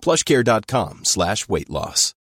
plushcare.com slash weight loss.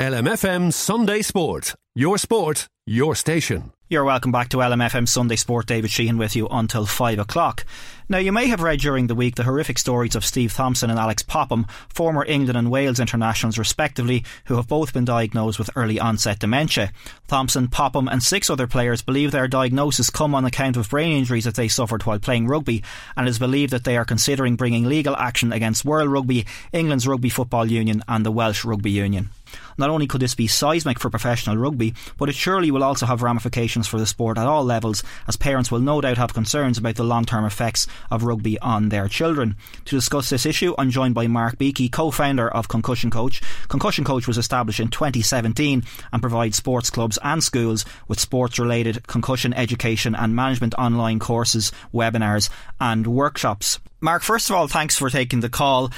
LMFM Sunday Sport. Your sport, your station. You're welcome back to LMFM Sunday Sport. David Sheehan with you until 5 o'clock. Now, you may have read during the week the horrific stories of Steve Thompson and Alix Popham, former England and Wales internationals respectively, who have both been diagnosed with early onset dementia. Thompson, Popham, and six other players believe their diagnosis come on account of brain injuries that they suffered while playing rugby, and it is believed that they are considering bringing legal action against World Rugby, England's Rugby Football Union, and the Welsh Rugby Union. Not only could this be seismic for professional rugby, but it surely will also have ramifications for the sport at all levels, as parents will no doubt have concerns about the long term effects of rugby on their children. To discuss this issue, I'm joined by Mark Beakey, co founder of Concussion Coach. Concussion Coach was established in 2017 and provides sports clubs and schools with sports related concussion education and management online courses, webinars, and workshops. Mark, first of all, thanks for taking the call.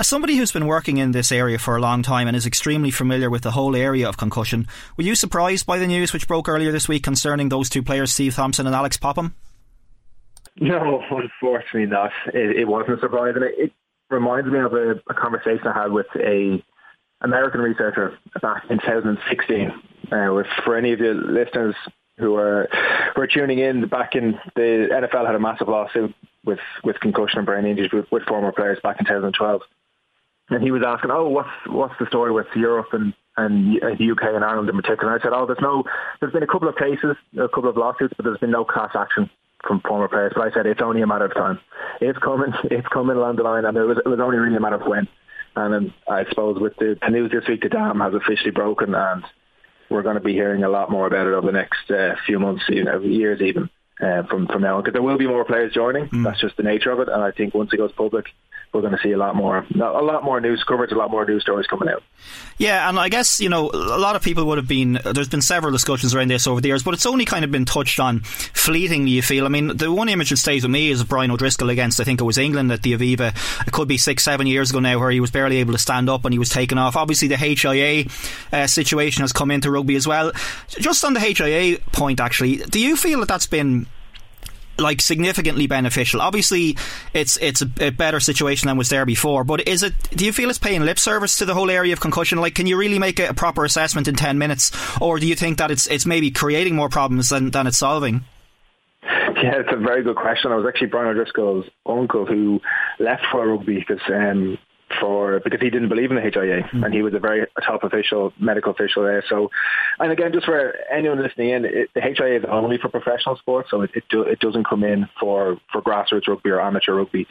As somebody who's been working in this area for a long time and is extremely familiar with the whole area of concussion, were you surprised by the news which broke earlier this week concerning those two players, Steve Thompson and Alix Popham? No, unfortunately not. It, it wasn't surprising. It, it reminds me of a, a, conversation I had with a American researcher back in 2016. Uh, for any of the listeners who are who are tuning in, back in the NFL had a massive lawsuit with with concussion and brain injuries with, with former players back in 2012 and he was asking, "Oh, what's what's the story with Europe and and the UK and Ireland in particular?" And I said, "Oh, there's no, there's been a couple of cases, a couple of lawsuits, but there's been no class action former players." But I said it's only a matter of time. It's coming, it's coming along the line, and it was it was only really a matter of when. And then I suppose with the, the news this week, the dam has officially broken, and we're going to be hearing a lot more about it over the next uh, few months, you know, years even. Uh, from from now on, because there will be more players joining. Mm. That's just the nature of it, and I think once it goes public, we're going to see a lot more, a lot more news coverage, a lot more news stories coming out. Yeah, and I guess you know a lot of people would have been. There's been several discussions around this over the years, but it's only kind of been touched on fleetingly. You feel? I mean, the one image that stays with me is Brian O'Driscoll against I think it was England at the Aviva. It could be six, seven years ago now, where he was barely able to stand up and he was taken off. Obviously, the HIA uh, situation has come into rugby as well. Just on the HIA point, actually, do you feel that that's been like significantly beneficial. Obviously, it's it's a, a, better situation than was there before. But is it? Do you feel it's paying lip service to the whole area of concussion? Like, can you really make a, proper assessment in ten minutes, or do you think that it's it's maybe creating more problems than than it's solving? Yeah, it's a very good question. I was actually Brian O'Driscoll's uncle who left for rugby because um, for because he didn't believe in the HIA mm. and he was a very top official, medical official there. So, and again, just for anyone listening in, it, the HIA is only for professional sports, so it it, do, it doesn't come in for for grassroots rugby or amateur rugby.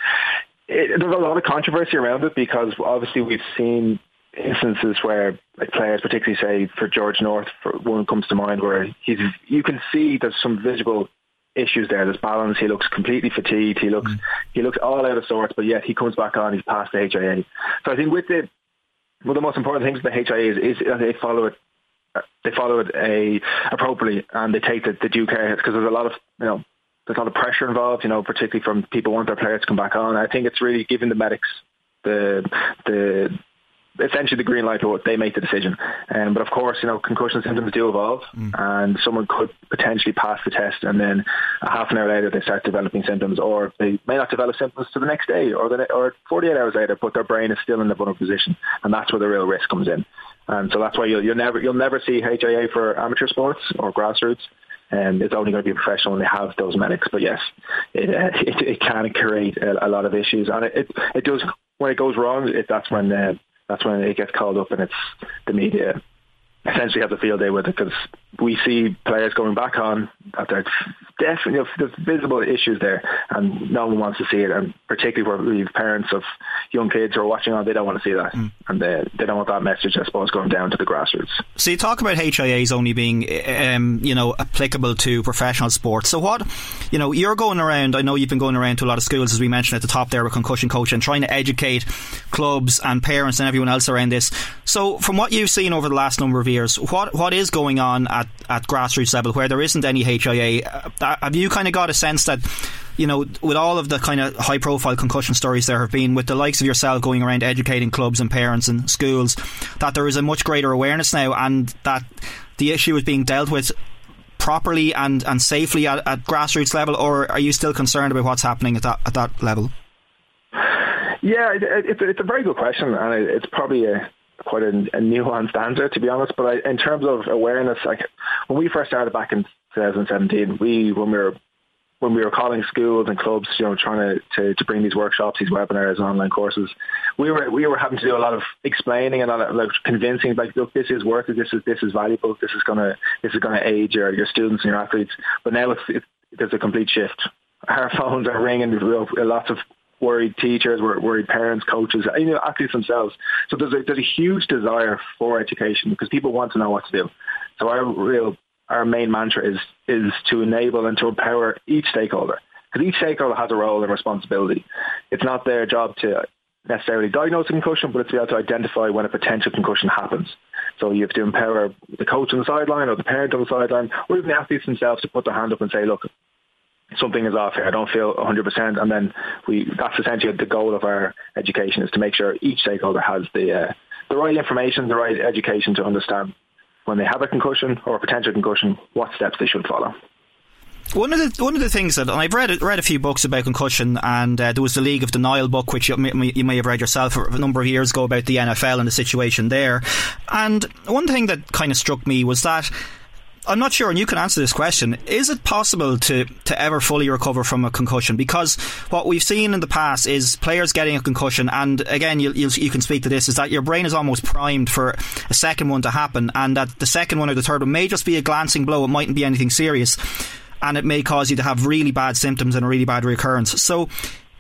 It, there's a lot of controversy around it because obviously we've seen instances where like players, particularly say for George North, for one comes to mind where he's you can see there's some visible issues there. There's balance. He looks completely fatigued. He looks mm. he looks all out of sorts. But yet he comes back on. He's past the HIA. So I think with the one of the most important things with the HIA is, is they follow it. They follow it a, appropriately and they take the, the due care because there's a lot of you know there's a lot of pressure involved. You know, particularly from people want their players to come back on. I think it's really giving the medics the the essentially the green light or they make the decision. Um, but of course, you know, concussion symptoms do evolve mm. and someone could potentially pass the test and then a half an hour later they start developing symptoms or they may not develop symptoms to the next day or, the, or 48 hours later, but their brain is still in the vulnerable position and that's where the real risk comes in. And so that's why you'll, you'll never you'll never see HIA for amateur sports or grassroots. And um, it's only going to be professional when they have those medics. But yes, it uh, it, it, can create a, a, lot of issues, and it, it, it does when it goes wrong. It, that's when uh, that's when it gets called up and it's the media essentially have a field day with it because we see players going back on that there's definitely there's visible issues there and no one wants to see it and particularly where we have parents of young kids who are watching on they don't want to see that. Mm. and they, they don't want that message I suppose going down to the grassroots. So you talk about HIAs only being um, you know applicable to professional sports. So what you know you're going around I know you've been going around to a lot of schools as we mentioned at the top there with concussion coach and trying to educate clubs and parents and everyone else around this. So from what you've seen over the last number of years what what is going on at, at grassroots level where there isn't any HIA uh, have you kind of got a sense that you know, with all of the kind of high profile concussion stories there have been, with the likes of yourself going around educating clubs and parents and schools, that there is a much greater awareness now and that the issue is being dealt with properly and, and safely at, at grassroots level, or are you still concerned about what's happening at that, at that level? Yeah, it, it, it's a very good question, and it's probably a, quite a, a nuanced answer, to be honest. But I, in terms of awareness, like when we first started back in 2017, we when we were when we were calling schools and clubs, you know, trying to, to, to bring these workshops, these webinars, online courses, we were we were having to do a lot of explaining and a lot of like convincing, like, look, this is worth it, this is this is valuable, this is gonna this is gonna aid your your students and your athletes. But now it's, it's there's a complete shift. Our phones are ringing. Lots of worried teachers, worried parents, coaches, you know, athletes themselves. So there's a, there's a huge desire for education because people want to know what to do. So our real, our main mantra is is to enable and to empower each stakeholder because each stakeholder has a role and responsibility. It's not their job to necessarily diagnose a concussion, but it's to be able to identify when a potential concussion happens. So you have to empower the coach on the sideline or the parent on the sideline or even the athletes themselves to put their hand up and say, look, something is off here. I don't feel 100%. And then we that's essentially the goal of our education is to make sure each stakeholder has the uh, the right information, the right education to understand when they have a concussion or a potential concussion, what steps they should follow. One of the one of the things that I've read read a few books about concussion, and uh, there was the League of Denial book, which you may, you may have read yourself a number of years ago about the NFL and the situation there. And one thing that kind of struck me was that I'm not sure, and you can answer this question. Is it possible to, to ever fully recover from a concussion? Because what we've seen in the past is players getting a concussion, and again, you, you, you can speak to this, is that your brain is almost primed for a second one to happen, and that the second one or the third one may just be a glancing blow. It mightn't be anything serious, and it may cause you to have really bad symptoms and a really bad recurrence. So,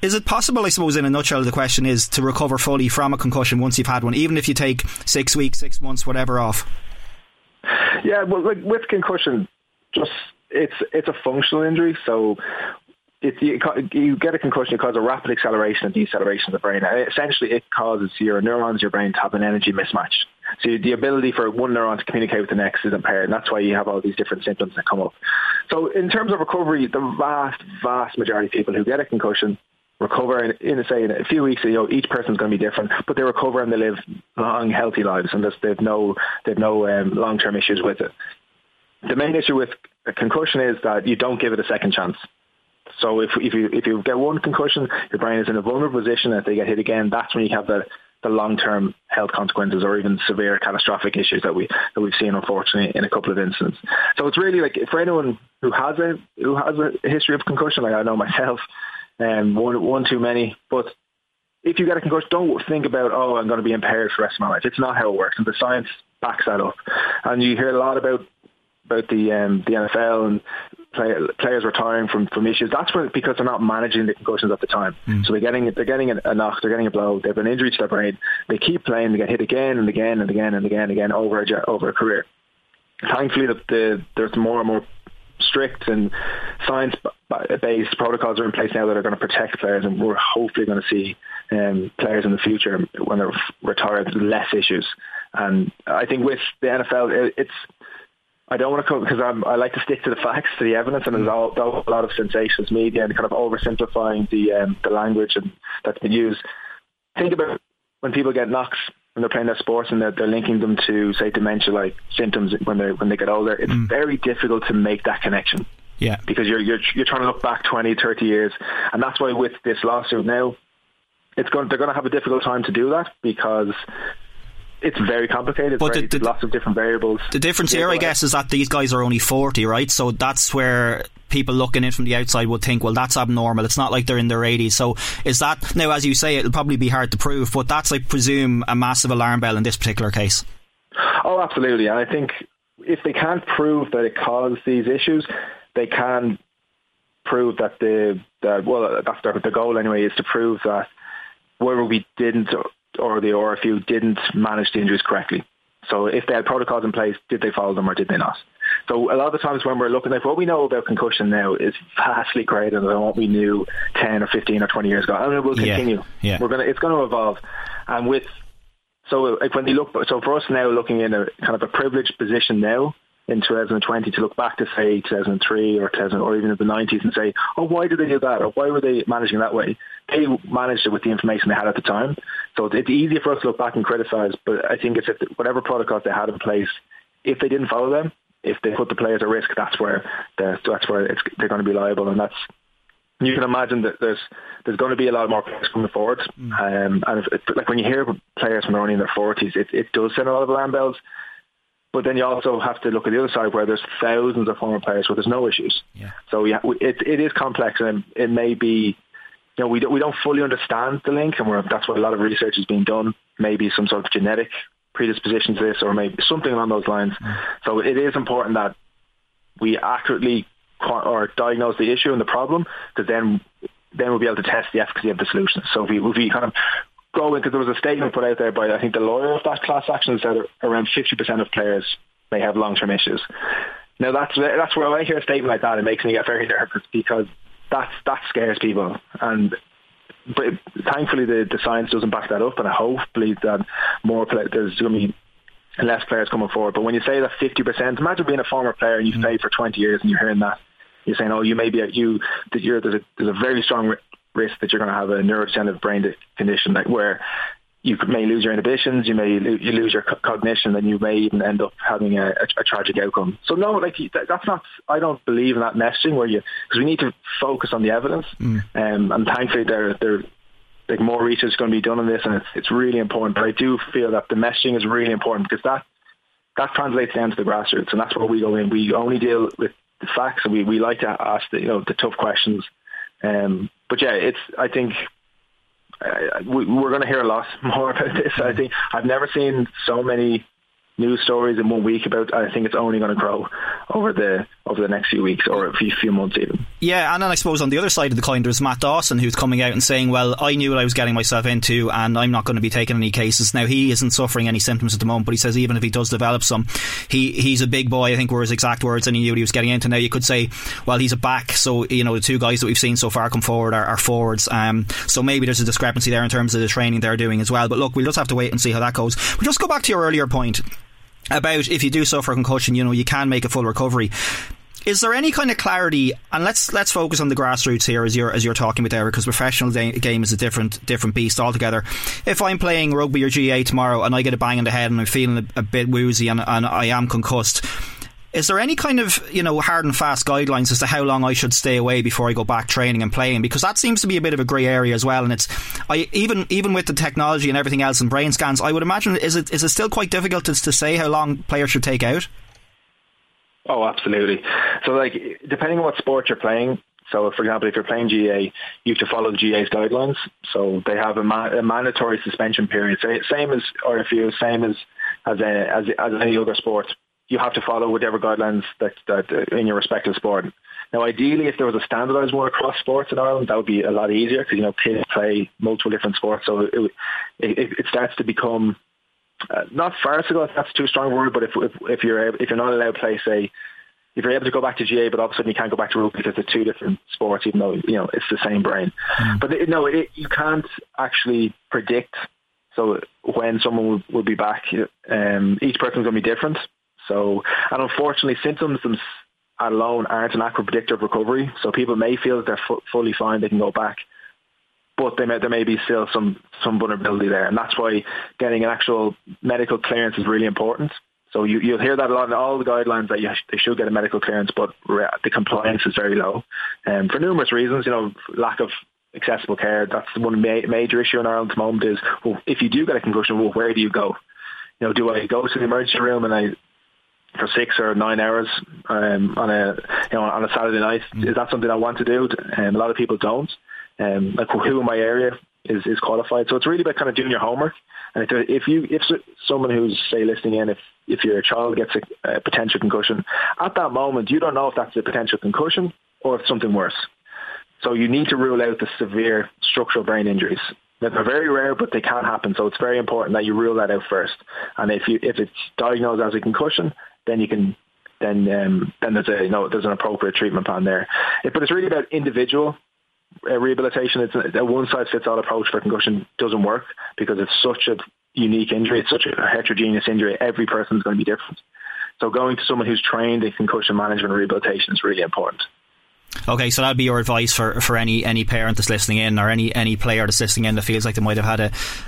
is it possible, I suppose, in a nutshell, the question is to recover fully from a concussion once you've had one, even if you take six weeks, six months, whatever off? Yeah, well, like with concussion, just it's it's a functional injury, so you, you get a concussion, it causes a rapid acceleration and deceleration of the brain. And essentially, it causes your neurons, your brain, to have an energy mismatch. So the ability for one neuron to communicate with the next is impaired, and that's why you have all these different symptoms that come up. So in terms of recovery, the vast, vast majority of people who get a concussion recover in, in say in a few weeks. You know, each person's going to be different, but they recover and they live long, healthy lives, and they've no they've no um, long term issues with it. The main issue with concussion is that you don't give it a second chance. So if if you if you get one concussion, your brain is in a vulnerable position. If they get hit again, that's when you have the the long-term health consequences or even severe catastrophic issues that we that we've seen unfortunately in a couple of instances. So it's really like for anyone who has a who has a history of concussion, like I know myself, um, one, one too many. But if you get a concussion, don't think about, oh, I'm going to be impaired for the rest of my life. It's not how it works, and the science backs that up. And you hear a lot about about the um, the NFL and play, players retiring from, from issues. That's for, because they're not managing the concussions at the time. Mm. So they're getting they're getting a, a knock, they're getting a blow, they have an injury to their brain. They keep playing, they get hit again and again and again and again and again over a, over a career. Thankfully, the, the, there's more and more strict and science-based protocols are in place now that are going to protect players, and we're hopefully going to see um, players in the future when they're retired less issues. And I think with the NFL, it's I don't want to come because I'm, I like to stick to the facts, to the evidence, and there's all, a lot of sensations media and kind of oversimplifying the um, the language and that's been used. Think about when people get knocks when they're playing their sports and they're, they're linking them to say dementia like symptoms when they when they get older it's mm. very difficult to make that connection yeah because you're, you're you're trying to look back 20 30 years and that's why with this lawsuit now it's going they're going to have a difficult time to do that because it's very complicated. But very, the, the, lots of different variables. The difference here, I guess, is that these guys are only forty, right? So that's where people looking in from the outside would think, well, that's abnormal. It's not like they're in their 80s. So is that now, as you say, it'll probably be hard to prove, but that's, I presume, a massive alarm bell in this particular case. Oh, absolutely. And I think if they can't prove that it caused these issues, they can prove that the, that well, that's their, the goal anyway, is to prove that where we didn't or the RFU didn't manage the injuries correctly. So if they had protocols in place, did they follow them or did they not? So a lot of the times when we're looking at what we know about concussion now is vastly greater than what we knew 10 or 15 or 20 years ago. And it will continue. Yeah, yeah. We're gonna, it's going to evolve. And with, so like when they look, so for us now looking in a kind of a privileged position now, in 2020 to look back to say 2003 or 2000 or even in the 90s and say, oh, why did they do that or why were they managing that way? They managed it with the information they had at the time. So it's easy for us to look back and criticise, but I think it's if whatever protocols they had in place, if they didn't follow them, if they put the players at risk, that's where that's where they're going to be liable, and that's you can imagine that there's there's going to be a lot more players coming forward, mm. um, and if, like when you hear players from only in their forties, it, it does send a lot of alarm bells. But then you also have to look at the other side where there's thousands of former players where there's no issues. Yeah. So yeah, it it is complex and it may be, you know, we don't, we don't fully understand the link, and that's why a lot of research is being done. Maybe some sort of genetic predisposition to this, or maybe something along those lines. Mm. So it is important that we accurately or diagnose the issue and the problem, because then then we'll be able to test the efficacy of the solution. So if we, if we kind of go in because there was a statement put out there by I think the lawyer of that class action said around 50% of players may have long-term issues. Now that's that's where I hear a statement like that, it makes me get very nervous because that's that scares people. And but thankfully the, the science doesn't back that up, and I hopefully that more play, there's going to be less players coming forward. But when you say that 50%, imagine being a former player and you've mm. played for 20 years and you're hearing that. You're saying, oh, you may be, you, that you're, there's a, there's a very strong risk that you're going to have a neurodegenerative brain condition like where you may lose your inhibitions, you may lo- you lose your cognition, and you may even end up having a, a, a tragic outcome. So no, like that's not. I don't believe in that messaging where you because we need to focus on the evidence. Mm. Um, and thankfully, there there like more research is going to be done on this, and it's it's really important. But I do feel that the messaging is really important because that that translates down to the grassroots, and that's where we go in. We only deal with the facts, and we, we like to ask the you know the tough questions. Um, but yeah, it's I think uh, we, we're going to hear a lot more about this. I think I've never seen so many news stories in one week about. I think it's only going to grow over the over the next few weeks or a few, few months even. Yeah, and then I suppose on the other side of the coin, there's Matt Dawson who's coming out and saying, "Well, I knew what I was getting myself into, and I'm not going to be taking any cases." Now he isn't suffering any symptoms at the moment, but he says even if he does develop some, he he's a big boy. I think were his exact words, and he knew what he was getting into. Now you could say, well, he's a back, so you know the two guys that we've seen so far come forward are, are forwards. Um, so maybe there's a discrepancy there in terms of the training they're doing as well. But look, we'll just have to wait and see how that goes. But just go back to your earlier point about if you do suffer concussion, you know, you can make a full recovery. Is there any kind of clarity? And let's let's focus on the grassroots here as you're as you're talking about there, because professional game is a different different beast altogether. If I'm playing rugby or GA tomorrow and I get a bang in the head and I'm feeling a, a bit woozy and, and I am concussed, is there any kind of you know hard and fast guidelines as to how long I should stay away before I go back training and playing? Because that seems to be a bit of a grey area as well. And it's I even even with the technology and everything else and brain scans, I would imagine is it is it still quite difficult to, to say how long players should take out? Oh, absolutely. So, like, depending on what sport you're playing, so, for example, if you're playing GAA, you have to follow the GAA's guidelines. So they have a, ma- a mandatory suspension period, same as RFU, same as as, a, as as any other sport you have to follow whatever guidelines that, that uh, in your respective sport. Now, ideally, if there was a standardised one across sports in Ireland, that would be a lot easier because you know kids play multiple different sports, so it it, it starts to become uh, not farcical. If that's too strong a word, but if, if if you're if you're not allowed to play, say, if you're able to go back to GA, but all of a sudden you can't go back to rugby because they're two different sports, even though you know it's the same brain. Mm. But it, no, it, you can't actually predict. So when someone will, will be back, um, each person's going to be different. So, and unfortunately, symptoms alone aren't an accurate predictor of recovery. So people may feel that they're fully fine, they can go back, but may, there may be still some some vulnerability there, and that's why getting an actual medical clearance is really important. So you, you'll hear that a lot in all the guidelines that you, they should get a medical clearance, but the compliance is very low, um, for numerous reasons. You know, lack of accessible care. That's one ma- major issue in Ireland at the moment. Is well, if you do get a concussion, well, where do you go? you know, do I go to the emergency room and I for six or nine hours um, on a you know on a Saturday night? Mm. Is that something I want to do? Um, a lot of people don't. Um, like who in my area is, is qualified. So it's really about kind of doing your homework. And if, if you if someone who's say listening in, if if your child gets a, a potential concussion, at that moment you don't know if that's a potential concussion or if something worse. So you need to rule out the severe structural brain injuries. They're very rare, but they can happen. So it's very important that you rule that out first. And if you if it's diagnosed as a concussion, then you can then um, then there's a you know there's an appropriate treatment plan there. But it's really about individual uh, rehabilitation. It's a, a one size fits all approach for concussion doesn't work because it's such a unique injury. It's such a heterogeneous injury. Every person is going to be different. So going to someone who's trained in concussion management and rehabilitation is really important. Okay, so that'd be your advice for, for any any parent that's listening in, or any any player that's listening in that feels like they might have had a,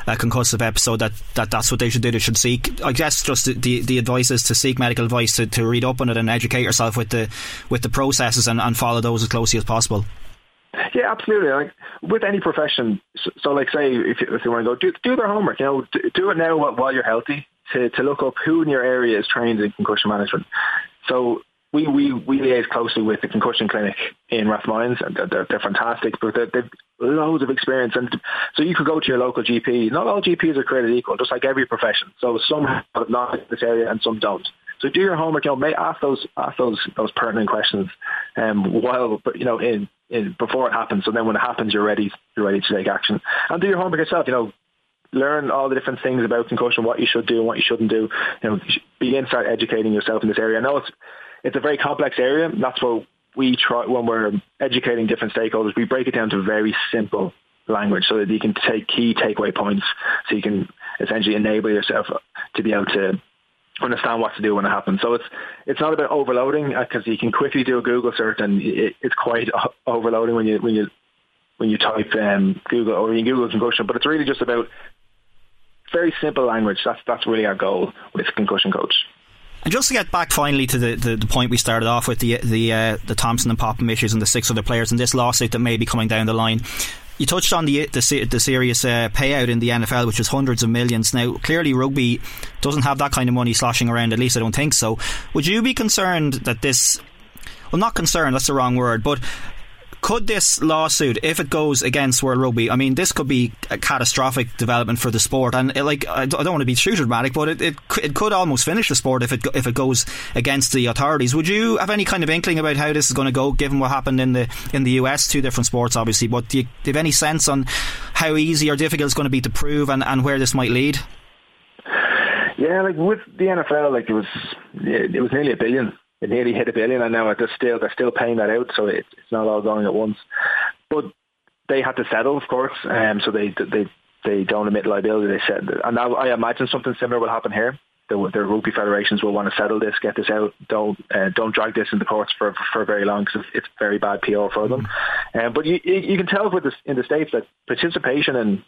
a concussive episode. That, that that's what they should do. They should seek. I guess just the the advice is to seek medical advice, to, to read up on it, and educate yourself with the with the processes, and, and follow those as closely as possible. Yeah, absolutely. Like with any profession, so, so like say if you, if you want to go do do their homework, you know, do, do it now while you're healthy to to look up who in your area is trained in concussion management. So we, we, we liaise closely with the concussion clinic in Rathmines and they're, they're fantastic, but they have loads of experience. And so you could go to your local GP. Not all GPs are created equal, just like every profession. So some have knowledge in this area and some don't. So do your homework. You know, may ask those ask those those pertinent questions, um, while you know in, in before it happens. So then when it happens, you're ready. You're ready to take action and do your homework yourself. You know, learn all the different things about concussion, what you should do and what you shouldn't do. You know, begin start educating yourself in this area. I know it's it's a very complex area. That's what we try when we're educating different stakeholders. We break it down to very simple language so that you can take key takeaway points so you can essentially enable yourself to be able to understand what to do when it happens. So it's it's not about overloading because uh, you can quickly do a Google search and it, it's quite overloading when you when you when you type um, Google or you Google concussion. But it's really just about very simple language. That's that's really our goal with concussion coach. And just to get back finally to the, the, the point we started off with the the uh, the Thompson and Popham issues and the six other players and this lawsuit that may be coming down the line. You touched on the the, the serious uh, payout in the NFL, which was hundreds of millions. Now, clearly, rugby doesn't have that kind of money sloshing around. At least, I don't think so. Would you be concerned that this? Well, not concerned. That's the wrong word. But could this lawsuit, if it goes against World Rugby, I mean, this could be a catastrophic development for the sport. And it, like, I don't want to be too dramatic, but it, it it could almost finish the sport if it if it goes against the authorities. Would you have any kind of inkling about how this is going to go, given what happened in the in the US? Two different sports, obviously. But do you, do you have any sense on how easy or difficult it's going to be to prove, and, and where this might lead? Yeah, like with the NFL, like it was it was nearly a billion it nearly hit a billion, and now they're still they're still paying that out, so it, it's not all going at once. But they had to settle, of course, um, so they they they don't admit liability. They said, and now I imagine something similar will happen here. The, the rugby federations will want to settle this, get this out. Don't uh, don't drag this in the courts for for very long because it's very bad PR for them. Mm. Um, but you you can tell with this in the states that participation in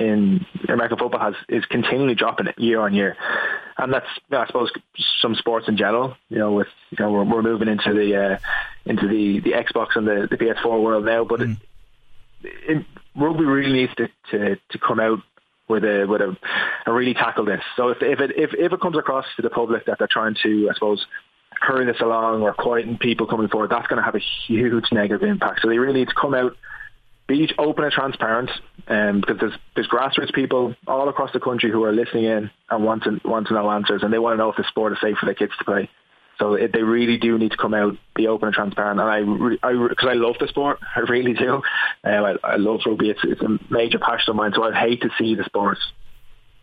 in American football has is continually dropping year on year, and that's I suppose some sports in general. You know, with you know we're, we're moving into the uh, into the, the Xbox and the, the PS4 world now, but mm. it, it, rugby really needs to, to, to come out with a with a, a really tackle this. So if if it if, if it comes across to the public that they're trying to I suppose hurry this along or quieten people coming forward, that's going to have a huge negative impact. So they really need to come out be open and transparent, um, because there's there's grassroots people all across the country who are listening in and want to want to know answers, and they want to know if the sport is safe for their kids to play. So it, they really do need to come out, be open and transparent. And I, I, because I love the sport, I really do. Um, I, I love rugby. It's, it's a major passion of mine. So I'd hate to see the sport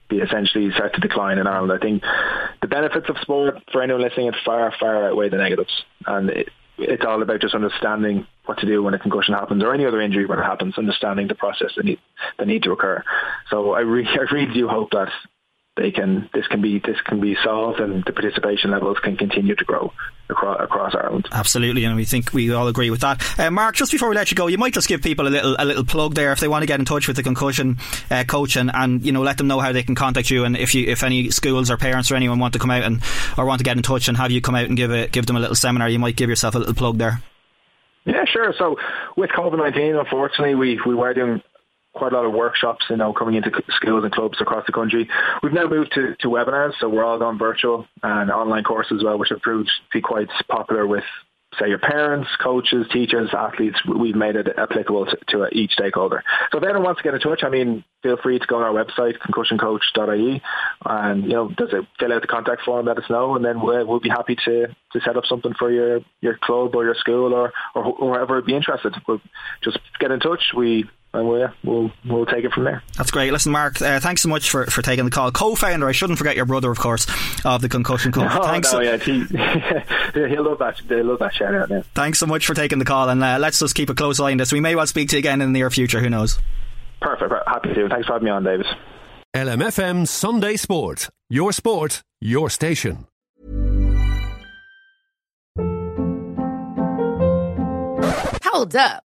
be essentially start to decline in Ireland. I think the benefits of sport for anyone listening, it far, far outweigh the negatives. And it, it's all about just understanding what to do when a concussion happens or any other injury when it happens, understanding the process that need, that need to occur. So I really, I really do hope that they can this can be this can be solved and the participation levels can continue to grow across, across Ireland. Absolutely, and we think we all agree with that. Uh, Mark, just before we let you go, you might just give people a little a little plug there if they want to get in touch with the concussion uh, coach and, and you know let them know how they can contact you and if you if any schools or parents or anyone want to come out and or want to get in touch and have you come out and give a give them a little seminar, you might give yourself a little plug there. Yeah, sure. So with COVID nineteen, unfortunately, we we were doing quite a lot of workshops, you know, coming into schools and clubs across the country. We've now moved to, to webinars, so we're all gone virtual and online courses as well, which have proved to be quite popular with say your parents, coaches, teachers, athletes, we've made it applicable to, to, each stakeholder. So if anyone wants to get in touch, I mean, feel free to go on our website, concussioncoach.ie, and you know, does it fill out the contact form, let us know, and then we'll, we'll be happy to, to set up something for your, your club or your school or, or whoever would be interested. We'll just get in touch. We and we'll, we'll, we'll take it from there. That's great. Listen, Mark, uh, thanks so much for, for taking the call. Co-founder, I shouldn't forget your brother, of course, of the Concussion Club. Oh, thanks. No, yeah, he, he'll love that. He'll love that shout out. Now. Thanks so much for taking the call, and uh, let's just keep a close eye on this. We may well speak to you again in the near future. Who knows? Perfect. Happy to. Thanks for having me on, David. LMFM Sunday Sport. Your sport, your station. Hold up.